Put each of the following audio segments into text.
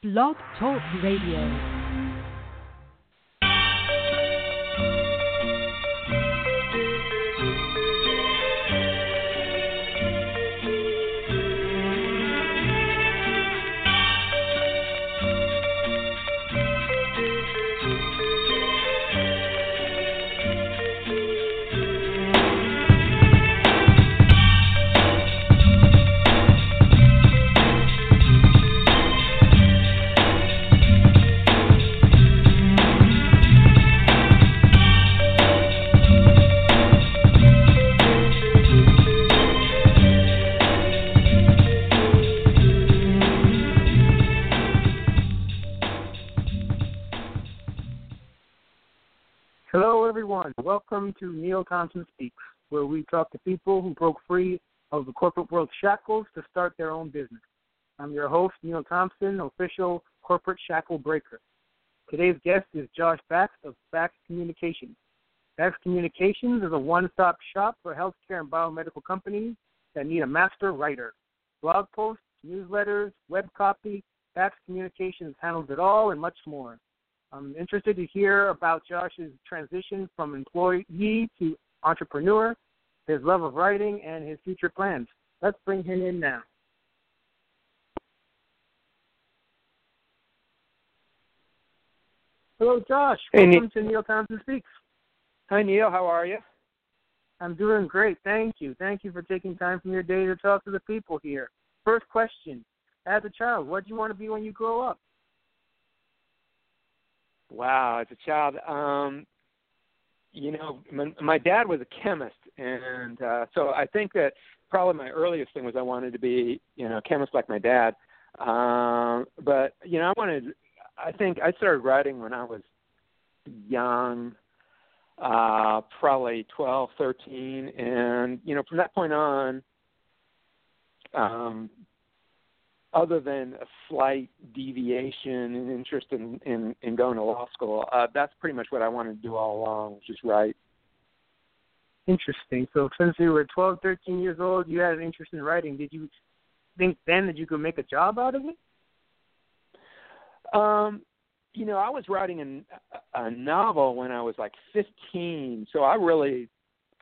Blog Talk Radio. Welcome to Neil Thompson Speaks, where we talk to people who broke free of the corporate world shackles to start their own business. I'm your host, Neil Thompson, official corporate shackle breaker. Today's guest is Josh Baxt of Baxt Communications. Baxt Communications is a one stop shop for healthcare and biomedical companies that need a master writer. Blog posts, newsletters, web copy, Baxt Communications handles it all and much more. I'm interested to hear about Josh's transition from employee to entrepreneur, his love of writing, and his future plans. Let's bring him in now. Hello, Josh. Hey, Welcome Neil. to Neil Thompson Speaks. Hi Neil, how are you? I'm doing great. Thank you. Thank you for taking time from your day to talk to the people here. First question. As a child, what do you want to be when you grow up? Wow, as a child, um, you know, my, my dad was a chemist, and uh, so I think that probably my earliest thing was I wanted to be, you know, a chemist like my dad. Um, but you know, I wanted. I think I started writing when I was young, uh, probably twelve, thirteen, and you know, from that point on, um, other than a slight deviation in interest in, in, in going to law school, uh, that's pretty much what I wanted to do all along, was just write. Interesting. So since you were 12, 13 years old, you had an interest in writing. Did you think then that you could make a job out of it? Um, you know, I was writing an, a novel when I was like 15, so I really,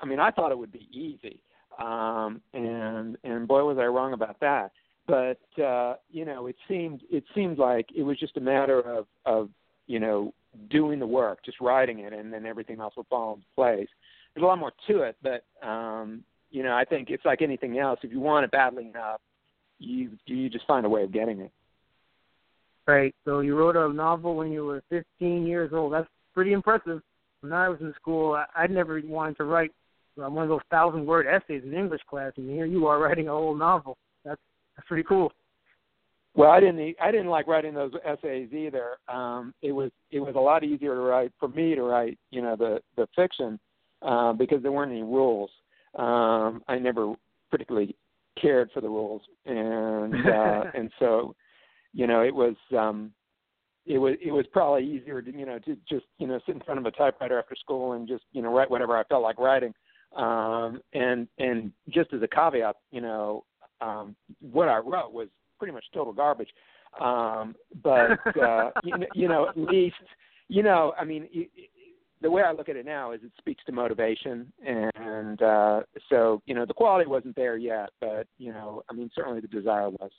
I mean, I thought it would be easy, um, and and boy was I wrong about that. But uh, you know, it seemed it seemed like it was just a matter of of you know doing the work, just writing it, and then everything else would fall into place. There's a lot more to it, but um, you know, I think it's like anything else. If you want it badly enough, you you just find a way of getting it. Right. So you wrote a novel when you were 15 years old. That's pretty impressive. When I was in school, I, I never wanted to write one of those thousand word essays in English class, and here you are writing a whole novel. That's pretty cool. Well, I didn't. I didn't like writing those essays either. Um, it was it was a lot easier to write for me to write, you know, the the fiction uh, because there weren't any rules. Um, I never particularly cared for the rules, and uh, and so, you know, it was um, it was it was probably easier to you know to just you know sit in front of a typewriter after school and just you know write whatever I felt like writing. Um, and and just as a caveat, you know, um, what I wrote was pretty much total garbage. Um, but uh, you, know, you know, at least you know, I mean, it, it, the way I look at it now is it speaks to motivation, and uh, so you know, the quality wasn't there yet, but you know, I mean, certainly the desire was.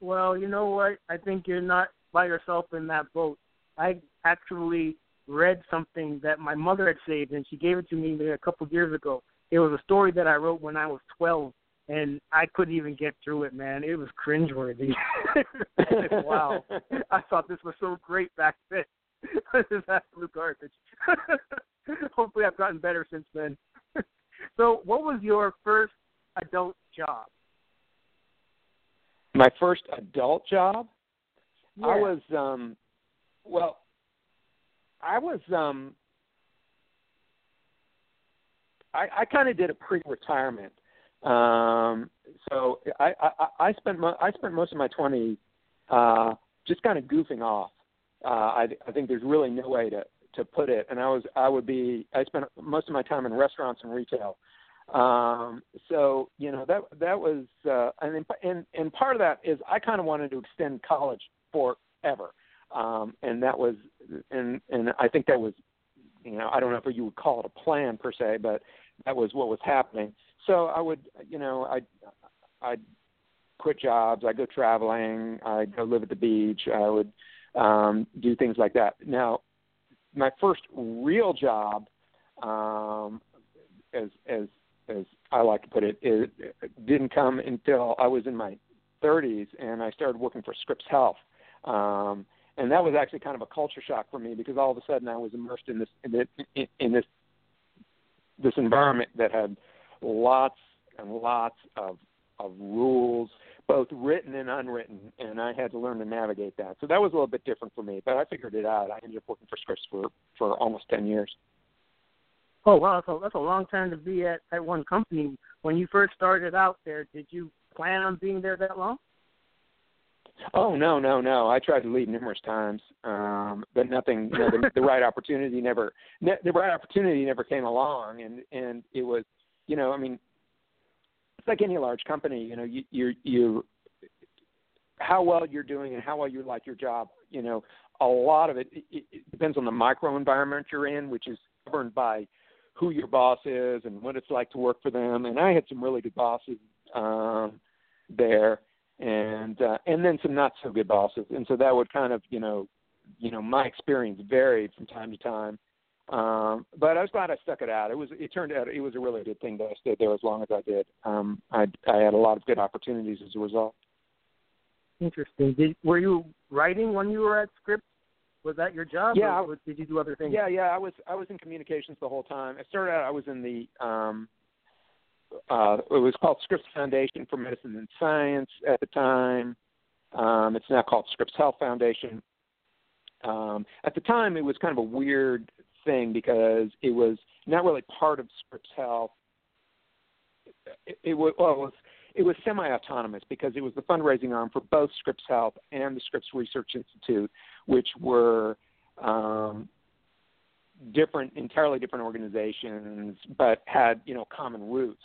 Well, you know what? I think you're not by yourself in that boat. I actually read something that my mother had saved, and she gave it to me a couple of years ago. It was a story that I wrote when I was 12, and I couldn't even get through it, man. It was cringeworthy. wow, I thought this was so great back then. this is absolute garbage. Hopefully, I've gotten better since then. so, what was your first adult job? My first adult job, Yeah. I was um, well, I was um, I, I kind of did a pre-retirement. Um, so I, I, I spent mo- I spent most of my twenties uh, just kind of goofing off. Uh, I, I think there's really no way to to put it. And I was I would be I spent most of my time in restaurants and retail. Um, so you know that that was uh, and and and part of that is I kind of wanted to extend college forever. Um, and that was, and and I think that was, you know, I don't know if you would call it a plan per se, but that was what was happening. So I would, you know, I, I'd quit jobs. I'd go traveling. I'd go live at the beach. I would um, do things like that. Now, my first real job, um, as as as I like to put it, it, it didn't come until I was in my 30s, and I started working for Scripps Health. Um, and that was actually kind of a culture shock for me because all of a sudden I was immersed in this in, this, in this this environment that had lots and lots of of rules, both written and unwritten, and I had to learn to navigate that. So that was a little bit different for me, but I figured it out. I ended up working for Scripps for for almost ten years. Oh wow, so that's a long time to be at at one company. When you first started out there, did you plan on being there that long? Oh no, no, no! I tried to leave numerous times, um, but nothing. You know, the, the right opportunity never. Ne- the right opportunity never came along, and and it was, you know, I mean, it's like any large company. You know, you you you how well you're doing and how well you like your job. You know, a lot of it, it, it depends on the micro environment you're in, which is governed by who your boss is and what it's like to work for them. And I had some really good bosses um, there, and uh, and then some not so good bosses. And so that would kind of you know, you know, my experience varied from time to time. Um, but I was glad I stuck it out. It was it turned out it was a really good thing that I stayed there as long as I did. Um, I I had a lot of good opportunities as a result. Interesting. Did, were you writing when you were at Scripps? Was that your job? Yeah. Or did you do other things? Yeah, yeah. I was I was in communications the whole time. I started out. I was in the um, uh, it was called Scripps Foundation for Medicine and Science at the time. Um, it's now called Scripps Health Foundation. Um, at the time, it was kind of a weird thing because it was not really part of Scripps Health. It, it was well, it was, it was semi-autonomous because it was the fundraising arm for both Scripps Health and the Scripps Research Institute, which were um, different, entirely different organizations, but had you know common roots.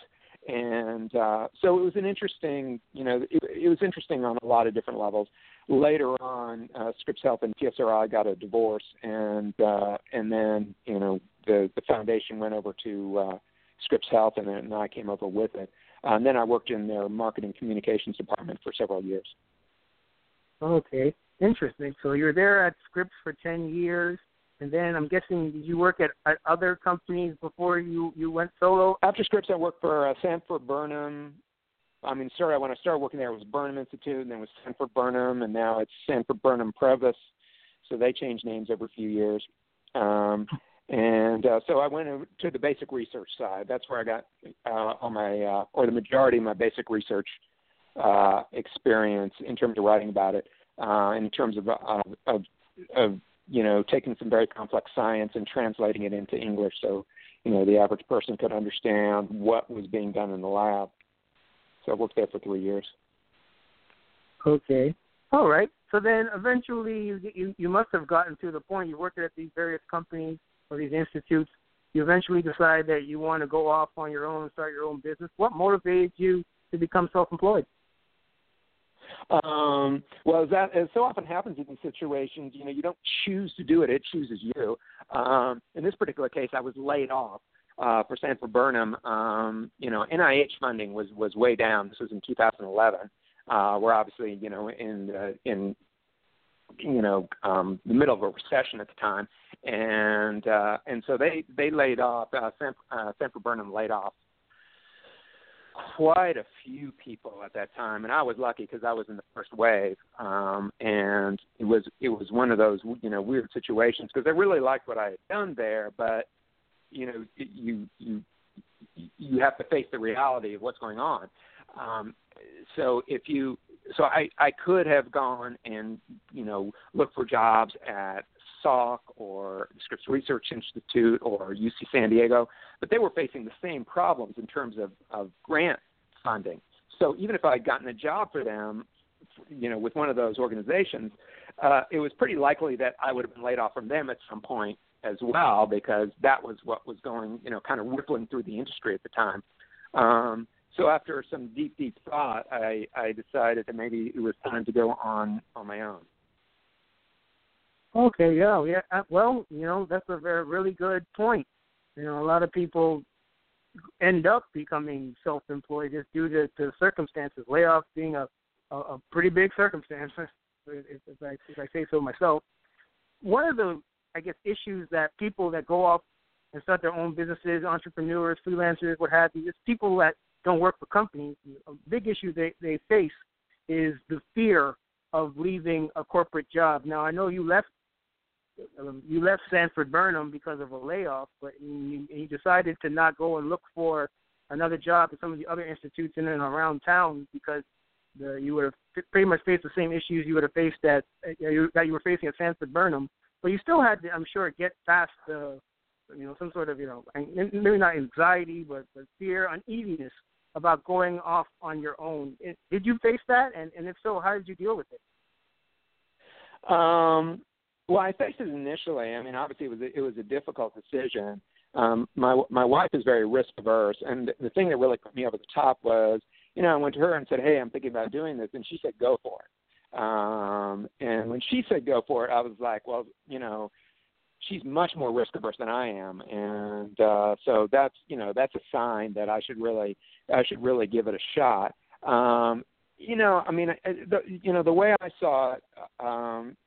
And uh, so it was an interesting, you know, it, it was interesting on a lot of different levels later on, uh, Scripps Health and TSRI got a divorce, and uh, and then you know the the foundation went over to uh, Scripps Health, and then I came over with it. Uh, and then I worked in their marketing communications department for several years. Okay, interesting. So you were there at Scripps for ten years, and then I'm guessing did you work at, at other companies before you you went solo? After Scripps, I worked for uh, Sanford Burnham, I mean, sorry, when I started working there, it was Burnham Institute, and then it was Sanford Burnham, and now it's Sanford Burnham Prebys. So they change names every few years. Um, and uh, so I went to the basic research side. That's where I got uh, all my, uh, or the majority of my basic research uh, experience in terms of writing about it, uh, in terms of, uh, of, of, you know, taking some very complex science and translating it into English so, you know, the average person could understand what was being done in the lab. So I worked there for three years. Okay. All right. So then eventually you you, you must have gotten to the point you worked at these various companies or these institutes. You eventually decide that you want to go off on your own and start your own business. What motivated you to become self-employed? Um, well, as that as so often happens in these situations, you know, you don't choose to do it; it chooses you. Um, in this particular case, I was laid off, uh, for Sanford Burnham, um, you know, NIH funding was was way down. This was in 2011. Uh, we're obviously, you know, in uh, in you know um, the middle of a recession at the time, and uh, and so they they laid off. Uh, Sanford, uh, Sanford Burnham laid off quite a few people at that time, and I was lucky because I was in the first wave, um, and it was it was one of those you know weird situations because I really liked what I had done there, but you know you you you have to face the reality of what's going on. Um, so if you so I I could have gone and you know looked for jobs at Salk or the Scripps Research Institute or UC San Diego, but they were facing the same problems in terms of, of grant funding. So even if I had gotten a job for them, you know, with one of those organizations, uh, it was pretty likely that I would have been laid off from them at some point as well because that was what was going, you know, kind of rippling through the industry at the time. Um, so after some deep, deep thought, I, I decided that maybe it was time to go on on my own. Okay, yeah, yeah. Uh, well, you know, that's a very really good point. You know, a lot of people end up becoming self-employed just due to, to circumstances. Layoffs being a, a, a pretty big circumstance, if, if, I, if I say so myself. One of the, I guess, issues that people that go off and start their own businesses, entrepreneurs, freelancers, what have you, just people that don't work for companies, a big issue they, they face is the fear of leaving a corporate job. Now, I know you left um, you left Sanford Burnham because of a layoff, but you, you decided to not go and look for another job at some of the other institutes in and around town because the, you would have pretty much faced the same issues you would have faced at that you were facing at Sanford Burnham. But you still had to, I'm sure, get past the, you know, some sort of, you know, maybe not anxiety, but, but fear, uneasiness about going off on your own. Did you face that? And, and if so, how did you deal with it? Um, well, I faced it initially. I mean, obviously, it was a, it was a difficult decision. Um, my my wife is very risk averse, and the thing that really put me over the top was, you know, I went to her and said, "Hey, I'm thinking about doing this," and she said, "Go for it." Um, and when she said "Go for it," I was like, "Well, you know." She's much more risk averse than I am, and uh, so that's you know that's a sign that I should really I should really give it a shot. Um, you know, I mean, the, you know, the way I saw it, um,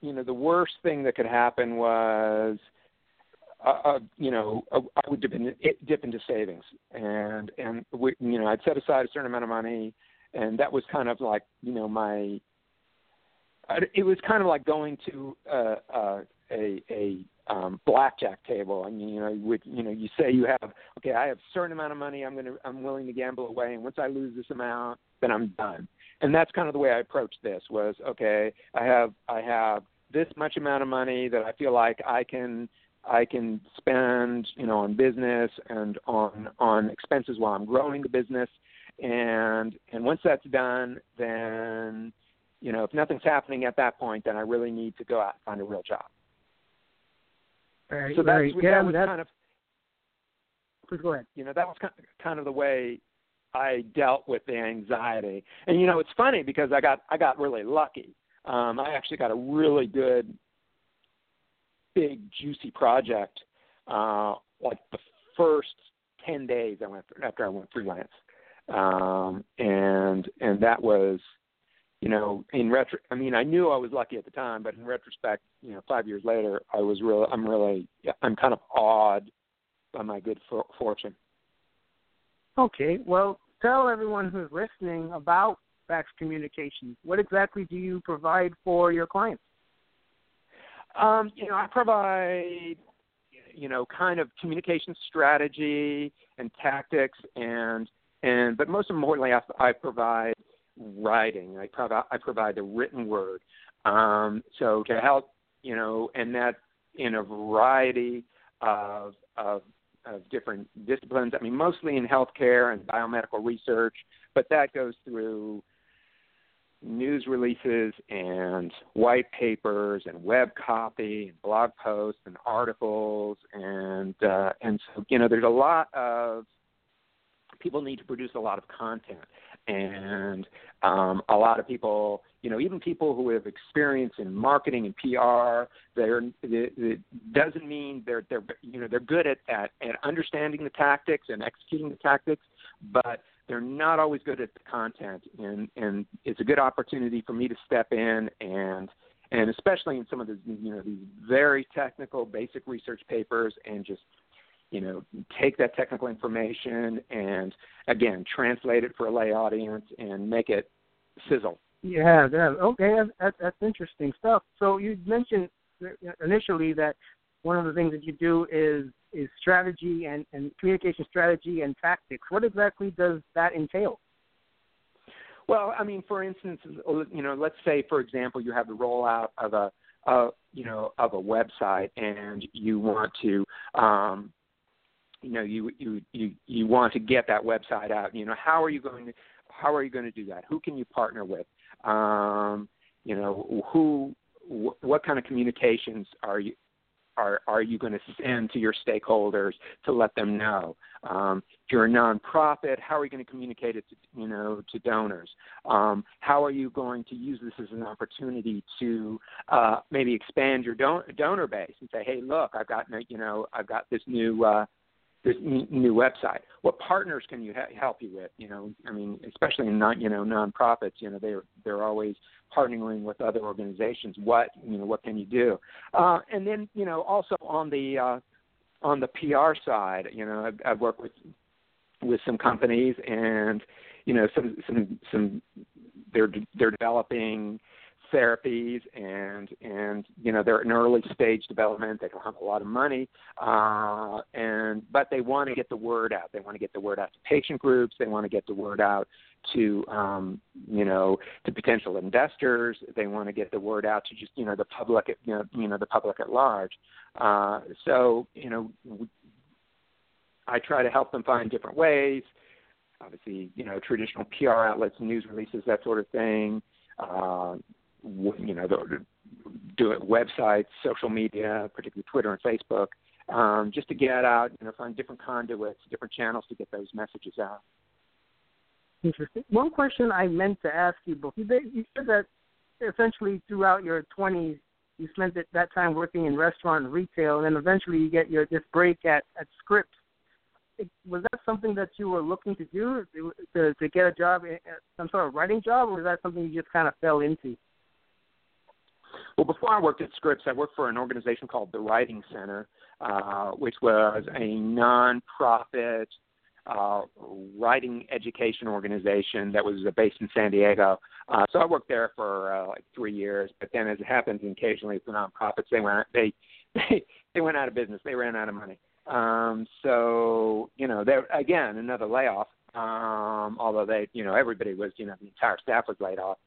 you know the worst thing that could happen was uh, uh, you know uh, I would dip, in, dip into savings and and we, you know I'd set aside a certain amount of money and that was kind of like you know my it was kind of like going to uh, uh, a a um, blackjack table. I mean, you know, with you know, you say you have okay, I have a certain amount of money. I'm gonna I'm willing to gamble away, and once I lose this amount, then I'm done and that's kind of the way I approached this was okay I have I have this much amount of money that I feel like I can I can spend you know on business and on on expenses while I'm growing the business and and once that's done then you know if nothing's happening at that point then I really need to go out and find a real job. Right, so that's, right. Yeah, that was that's, kind of please go ahead. You know that was kind of, kind of the way I dealt with the anxiety. And you know, it's funny because I got I got really lucky. Um, I actually got a really good, big, juicy project. Uh, like the first ten days I went after I went freelance, um, and and that was, you know, in retro. I mean, I knew I was lucky at the time, but in retrospect, you know, five years later, I was really, I'm really. I'm kind of awed by my good for- fortune. Okay, well, tell everyone who's listening about Baxt Communications. What exactly do you provide for your clients? Um, you know, I provide, you know, kind of communication strategy and tactics, and and but most importantly, I, I provide writing. I provide I provide the written word. Um, so to help, you know, and that in a variety of of of different disciplines. I mean, mostly in healthcare and biomedical research, but that goes through news releases and white papers and web copy and blog posts and articles and uh, and so you know there's a lot of people need to produce a lot of content. And um, a lot of people you know even people who have experience in marketing and PR they're it, doesn't mean they're they're you know they're good at, at at understanding the tactics and executing the tactics but they're not always good at the content. And and it's a good opportunity for me to step in and and especially in some of the you know these very technical basic research papers and just you know take that technical information and again translate it for a lay audience and make it sizzle yeah yeah okay that's, that's interesting stuff so you mentioned initially that one of the things that you do is is strategy and, and communication strategy and tactics. What exactly does that entail? Well, I mean, for instance, you know, let's say, for example, you have the rollout of a, a you know, of a website, and you want to, um, you know, you you you you want to get that website out. You know, how are you going to how are you going to do that? Who can you partner with? Um, you know, who, wh- what kind of communications are you are are you going to send to your stakeholders to let them know? Um, if you're a nonprofit, how are you going to communicate it to you know to donors? Um, how are you going to use this as an opportunity to uh, maybe expand your don- donor base and say, hey, look, I've got you know I've got this new uh, this new website. What partners can you ha- help you with? You know, I mean, especially in non you know nonprofits, you know they're they're always partnering with other organizations. What you know, what can you do? Uh, and then you know, also on the uh, on the PR side, you know, I've, I've worked with with some companies, and you know, some some some they're they're developing therapies and and you know they're in early stage development. They don't have a lot of money uh and but they want to get the word out. They want to get the word out to patient groups. They want to get the word out to um you know to potential investors. They want to get the word out to just you know the public you know you know the public at large. Uh so you know I try to help them find different ways. Obviously you know traditional PR outlets news releases that sort of thing. Uh, you know, the, do it websites, social media, particularly Twitter and Facebook, um, just to get out, you know, find different conduits, different channels to get those messages out. Interesting. One question I meant to ask you, but you said that essentially throughout your 20s, you spent that time working in restaurant and retail, and then eventually you get your this break at at Scripps. Was that something that you were looking to do to to get a job, some sort of writing job, or was that something you just kind of fell into? Well, before I worked at Scripps, I worked for an organization called the Writing Center, uh, which was a nonprofit uh, writing education organization that was based in San Diego. Uh, so I worked there for uh, like three years. But then, as it happens occasionally with nonprofits, they went they they they went out of business. They ran out of money. Um, so you know, there again another layoff. Um, although they, you know, everybody was, you know, the entire staff was laid off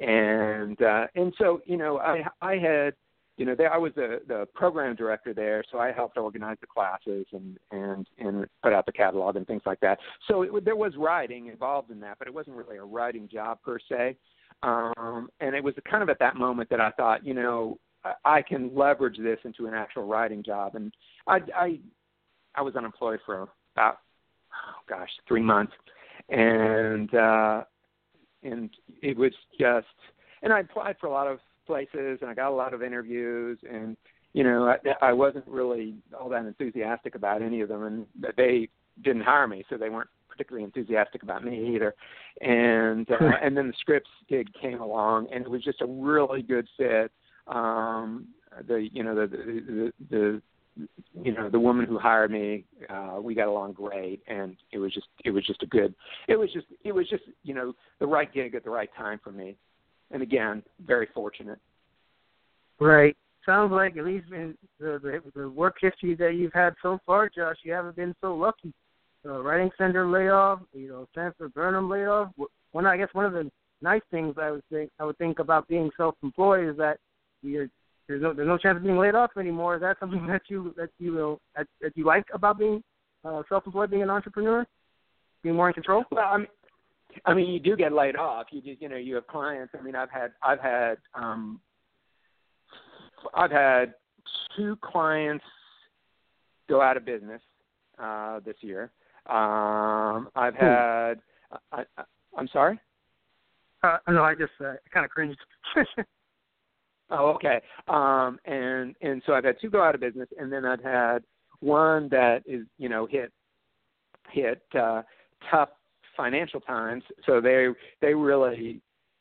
and uh, and so you know I I had you know there I was the the program director there, so I helped organize the classes and and and put out the catalog and things like that. So it, there was writing involved in that, but it wasn't really a writing job per se. Um, and it was kind of at that moment that I thought, you know, I, I can leverage this into an actual writing job. And I I I was unemployed for about oh gosh three months, and uh, and it was just and I applied for a lot of places and I got a lot of interviews and you know I, I wasn't really all that enthusiastic about any of them and they didn't hire me so they weren't particularly enthusiastic about me either. And uh, and then the Scripps gig came along and it was just a really good fit. Um the you know the the the, the you know the woman who hired me uh we got along great and it was just it was just a good it was just it was just you know the right gig at the right time for me. And again very fortunate. Right. Sounds like at least in the the, the work history that you've had so far josh you haven't been so lucky. Uh, writing center layoff you know sanford burnham layoff one i guess one of the nice things i would think i would think about being self employed is that you're there's no there's no chance of being laid off anymore. Is that something that you that you will that, that you like about being uh, self-employed, being an entrepreneur, being more in control? Well, I mean, I mean, you do get laid off. You just you know you have clients. I mean, I've had I've had um, I've had two clients go out of business uh, this year. Um, I've hmm. had. I, I, I'm sorry. Uh, no, I just uh, kind of cringed. Oh, okay. Um, and and so I've had two go out of business, and then I've had one that is you know hit hit uh, tough financial times, so they they really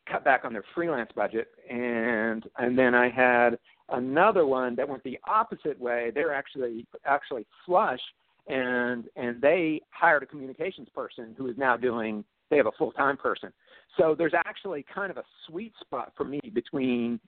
cut back on their freelance budget, and and then I had another one that went the opposite way. They're actually actually flush, and and they hired a communications person who is now doing. They have a full time person, so there's actually kind of a sweet spot for me between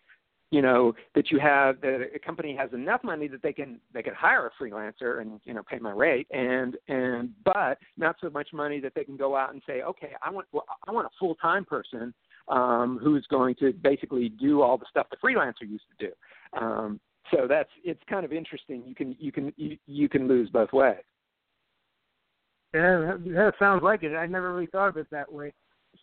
you know that you have that a company has enough money that they can they can hire a freelancer and you know pay my rate and and but not so much money that they can go out and say okay I want well, I want a full time person um, who's going to basically do all the stuff the freelancer used to do. Um, so that's it's kind of interesting. You can you can you, you can lose both ways. Yeah, that sounds like it. I never really thought of it that way.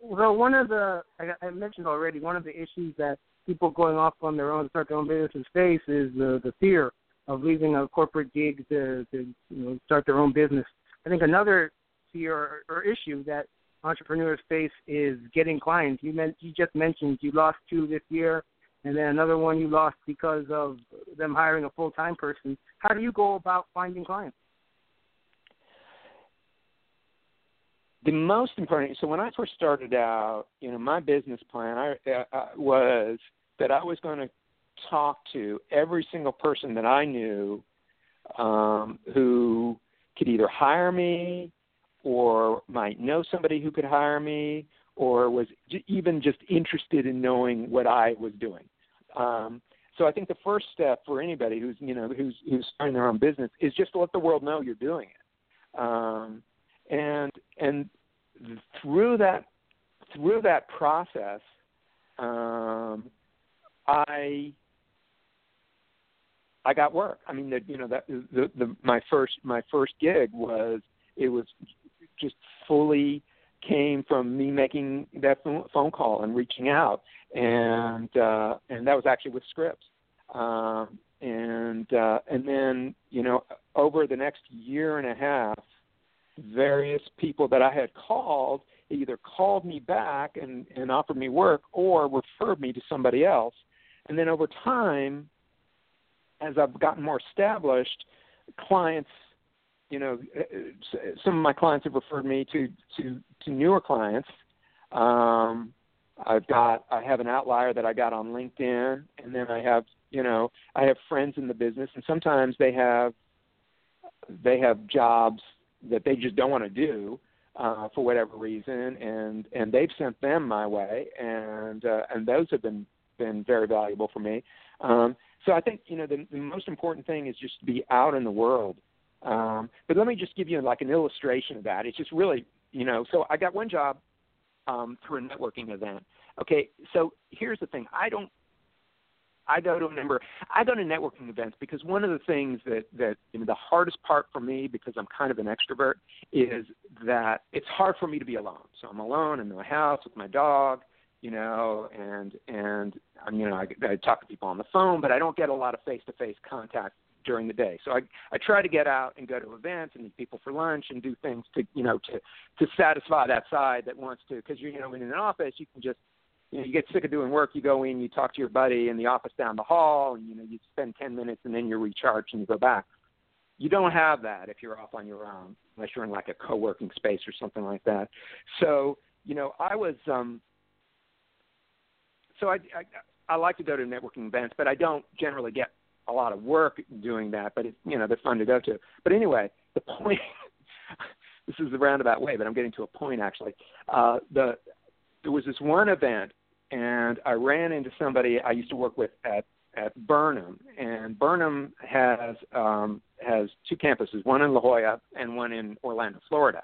So one of the I, I mentioned already one of the issues that people going off on their own to start their own business in space is the the fear of leaving a corporate gig to, to you know start their own business. I think another fear or, or issue that entrepreneurs face is getting clients. You meant you just mentioned you lost two this year, and then another one you lost because of them hiring a full time person. How do you go about finding clients? The most important. So when I first started out, you know, my business plan I, uh, was that I was going to talk to every single person that I knew um, who could either hire me or might know somebody who could hire me or was j- even just interested in knowing what I was doing. Um, so I think the first step for anybody who's you know who's who's starting their own business is just to let the world know you're doing it. Um, and and through that through that process, um, I I got work. I mean, the, you know that the, the my first my first gig was it was just fully came from me making that phone call and reaching out, and uh, and that was actually with Scripps. Um, and uh, and then you know over the next year and a half, various people that I had called either called me back and, and offered me work or referred me to somebody else. And then over time, as I've gotten more established, clients, you know, some of my clients have referred me to to to newer clients. Um, I've got I have an outlier that I got on LinkedIn, and then I have you know I have friends in the business, and sometimes they have they have jobs that they just don't want to do uh, for whatever reason, and and they've sent them my way, and uh, and those have been been very valuable for me. Um, so I think you know the, the most important thing is just to be out in the world. Um, but let me just give you like an illustration of that. It's just really you know. So I got one job um, through a networking event. Okay, so here's the thing. I don't I go to a number. I go to networking events because one of the things that that you know, the hardest part for me because I'm kind of an extrovert is that it's hard for me to be alone. So I'm alone in my house with my dog, you know, and and um, you know I, I talk to people on the phone, but I don't get a lot of face-to-face contact during the day. So I I try to get out and go to events and meet people for lunch and do things to you know to to satisfy that side that wants to because you know in an office you can just you know, you get sick of doing work, you go in, you talk to your buddy in the office down the hall, and you know, you spend ten minutes and then you're recharged and you go back. You don't have that if you're off on your own, unless you're in like a co-working space or something like that. So, you know, I was, um, so I, I, I like to go to networking events, but I don't generally get a lot of work doing that. But it's, you know, they're fun to go to. But anyway, the point. this is the roundabout way, but I'm getting to a point actually. Uh, the there was this one event and I ran into somebody I used to work with at at Burnham, and Burnham has um, has two campuses, one in La Jolla and one in Orlando, Florida,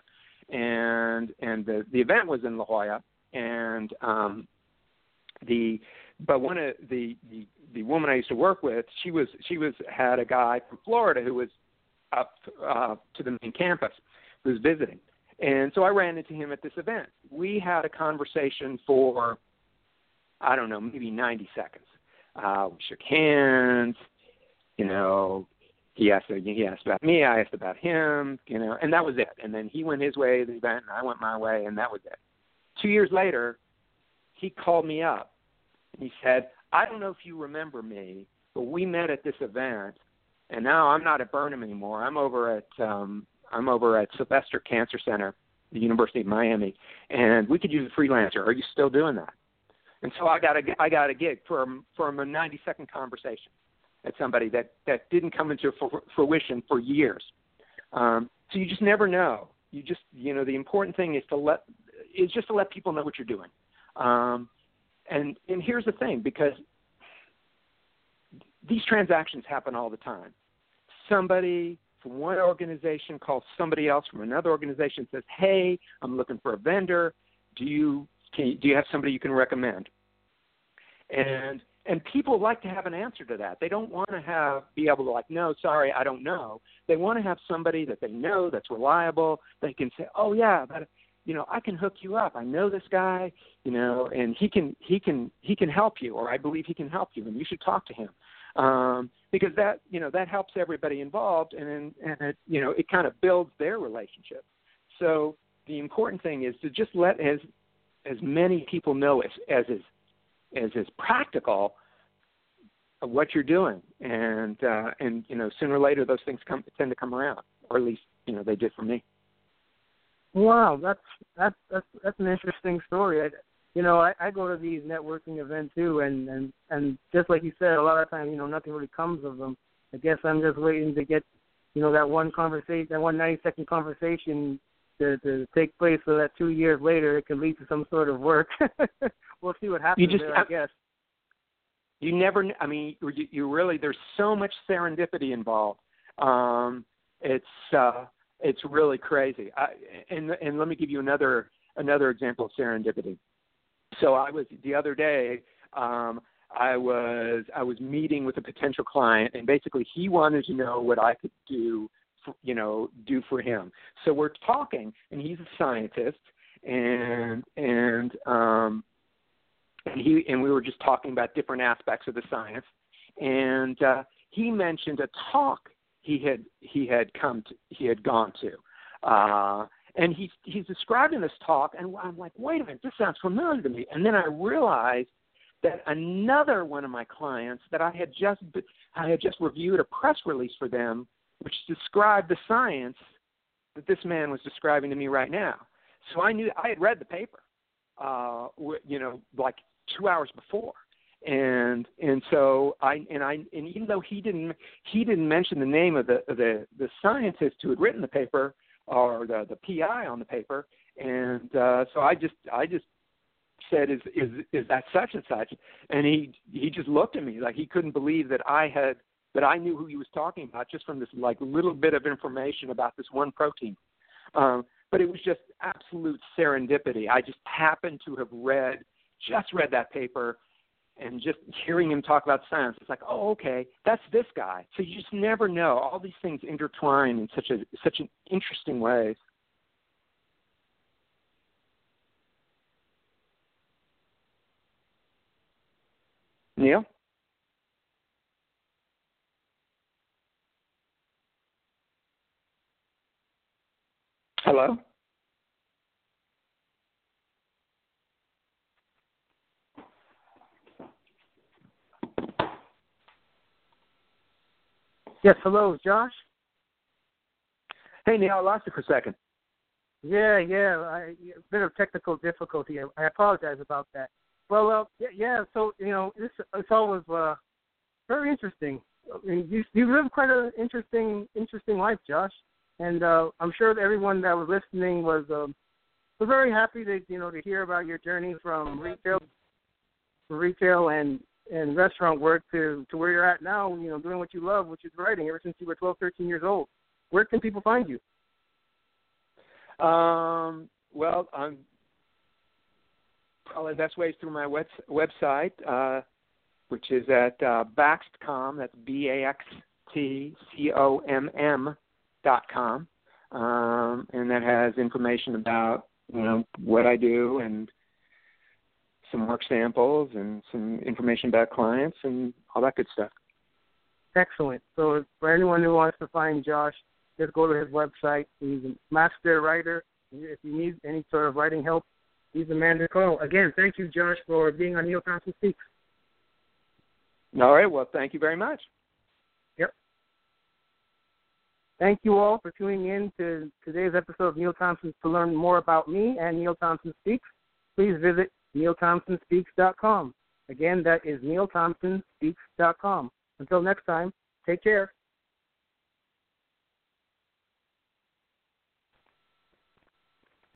and and the the event was in La Jolla, and um, the but one of the, the the woman I used to work with, she was she was had a guy from Florida who was up uh, to the main campus who was visiting, and so I ran into him at this event. We had a conversation for I don't know, maybe 90 seconds. Uh, we shook hands. You know, he asked he asked about me, I asked about him. You know, and that was it. And then he went his way to the event, and I went my way, and that was it. Two years later, he called me up. And he said, "I don't know if you remember me, but we met at this event, and now I'm not at Burnham anymore. I'm over at um, I'm over at Sylvester Cancer Center, the University of Miami, and we could use a freelancer. Are you still doing that?" And so I got a I got a gig from from a 90 second conversation at somebody that that didn't come into fruition for years. Um, so you just never know. You just you know the important thing is to let is just to let people know what you're doing. Um, and and here's the thing because these transactions happen all the time. Somebody from one organization calls somebody else from another organization and says, "Hey, I'm looking for a vendor. Do you can do you have somebody you can recommend? And and people like to have an answer to that. They don't want to have be able to like, no, sorry, I don't know. They want to have somebody that they know that's reliable. They can say, oh yeah, that you know, I can hook you up. I know this guy, you know, and he can he can he can help you, or I believe he can help you, and you should talk to him. um, because that you know that helps everybody involved, and and it you know it kind of builds their relationship. So the important thing is to just let as as many people know as as is as is practical what you're doing, and uh, and you know sooner or later those things come tend to come around, or at least you know they did for me. Wow, that's that's that's that's an interesting story. I, you know, I, I go to these networking events too, and and and just like you said, a lot of times, you know, nothing really comes of them. I guess I'm just waiting to get, you know, that one conversation, that one 90 second conversation to to take place, so that two years later it can lead to some sort of work. we'll see what happens you just, there, I guess. You never. I mean, you, you really. There's so much serendipity involved. Um, it's uh, it's really crazy. I, and and let me give you another another example of serendipity. So I was the other day. Um, I was I was meeting with a potential client, and basically he wanted to know what I could do, for, you know, do for him. So we're talking, and he's a scientist, and and um, and he and we were just talking about different aspects of the science, and uh, he mentioned a talk he had he had come to he had gone to. Uh, and he's he's describing this talk, and I'm like, wait a minute, this sounds familiar to me. And then I realized that another one of my clients that I had just I had just reviewed a press release for them, which described the science that this man was describing to me right now. So I knew I had read the paper, uh, you know, like two hours before, and and so I and I and even though he didn't he didn't mention the name of the the the scientist who had written the paper, or the the PI on the paper, and uh, so I just I just said is is is that such and such, and he he just looked at me like he couldn't believe that I had that I knew who he was talking about just from this like little bit of information about this one protein. Um, but it was just absolute serendipity. I just happened to have read just read that paper and just hearing him talk about science, it's like, oh, okay, that's this guy. So you just never know. All these things intertwine in such a such an interesting way. Neil. Hello. Yes, hello, Josh. Hey, Neil, I lost you for a second. Yeah, yeah, I, a bit of technical difficulty. I apologize about that. Well, uh, yeah, yeah. So you know, this it's always uh, very interesting. I mean, you you live quite an interesting interesting life, Josh, and uh, I'm sure that everyone that was listening was um, was very happy to you know to hear about your journey from retail, retail and and restaurant work to to where you're at now, you know, doing what you love, which is writing ever since you were 12, 13 years old. Where can people find you? Um, well, um, probably the best way is through my web, website, uh, which is at uh, Baxtcomm. That's B A X T C O M M dot com, um, and that has information about you know what I do and some work samples and some information about clients and all that good stuff. Excellent. So for anyone who wants to find Josh, just go to his website. He's a master writer. If you need any sort of writing help, he's a man to call. Again, thank you, Josh, for being on Neil Thompson Speaks. All right. Well, thank you very much. Yep. Thank you all for tuning in to today's episode of Neil Thompson. To learn more about me and Neil Thompson Speaks, please visit neilthompsonspeaks.com. Again, that is neilthompsonspeaks.com. Until next time, take care.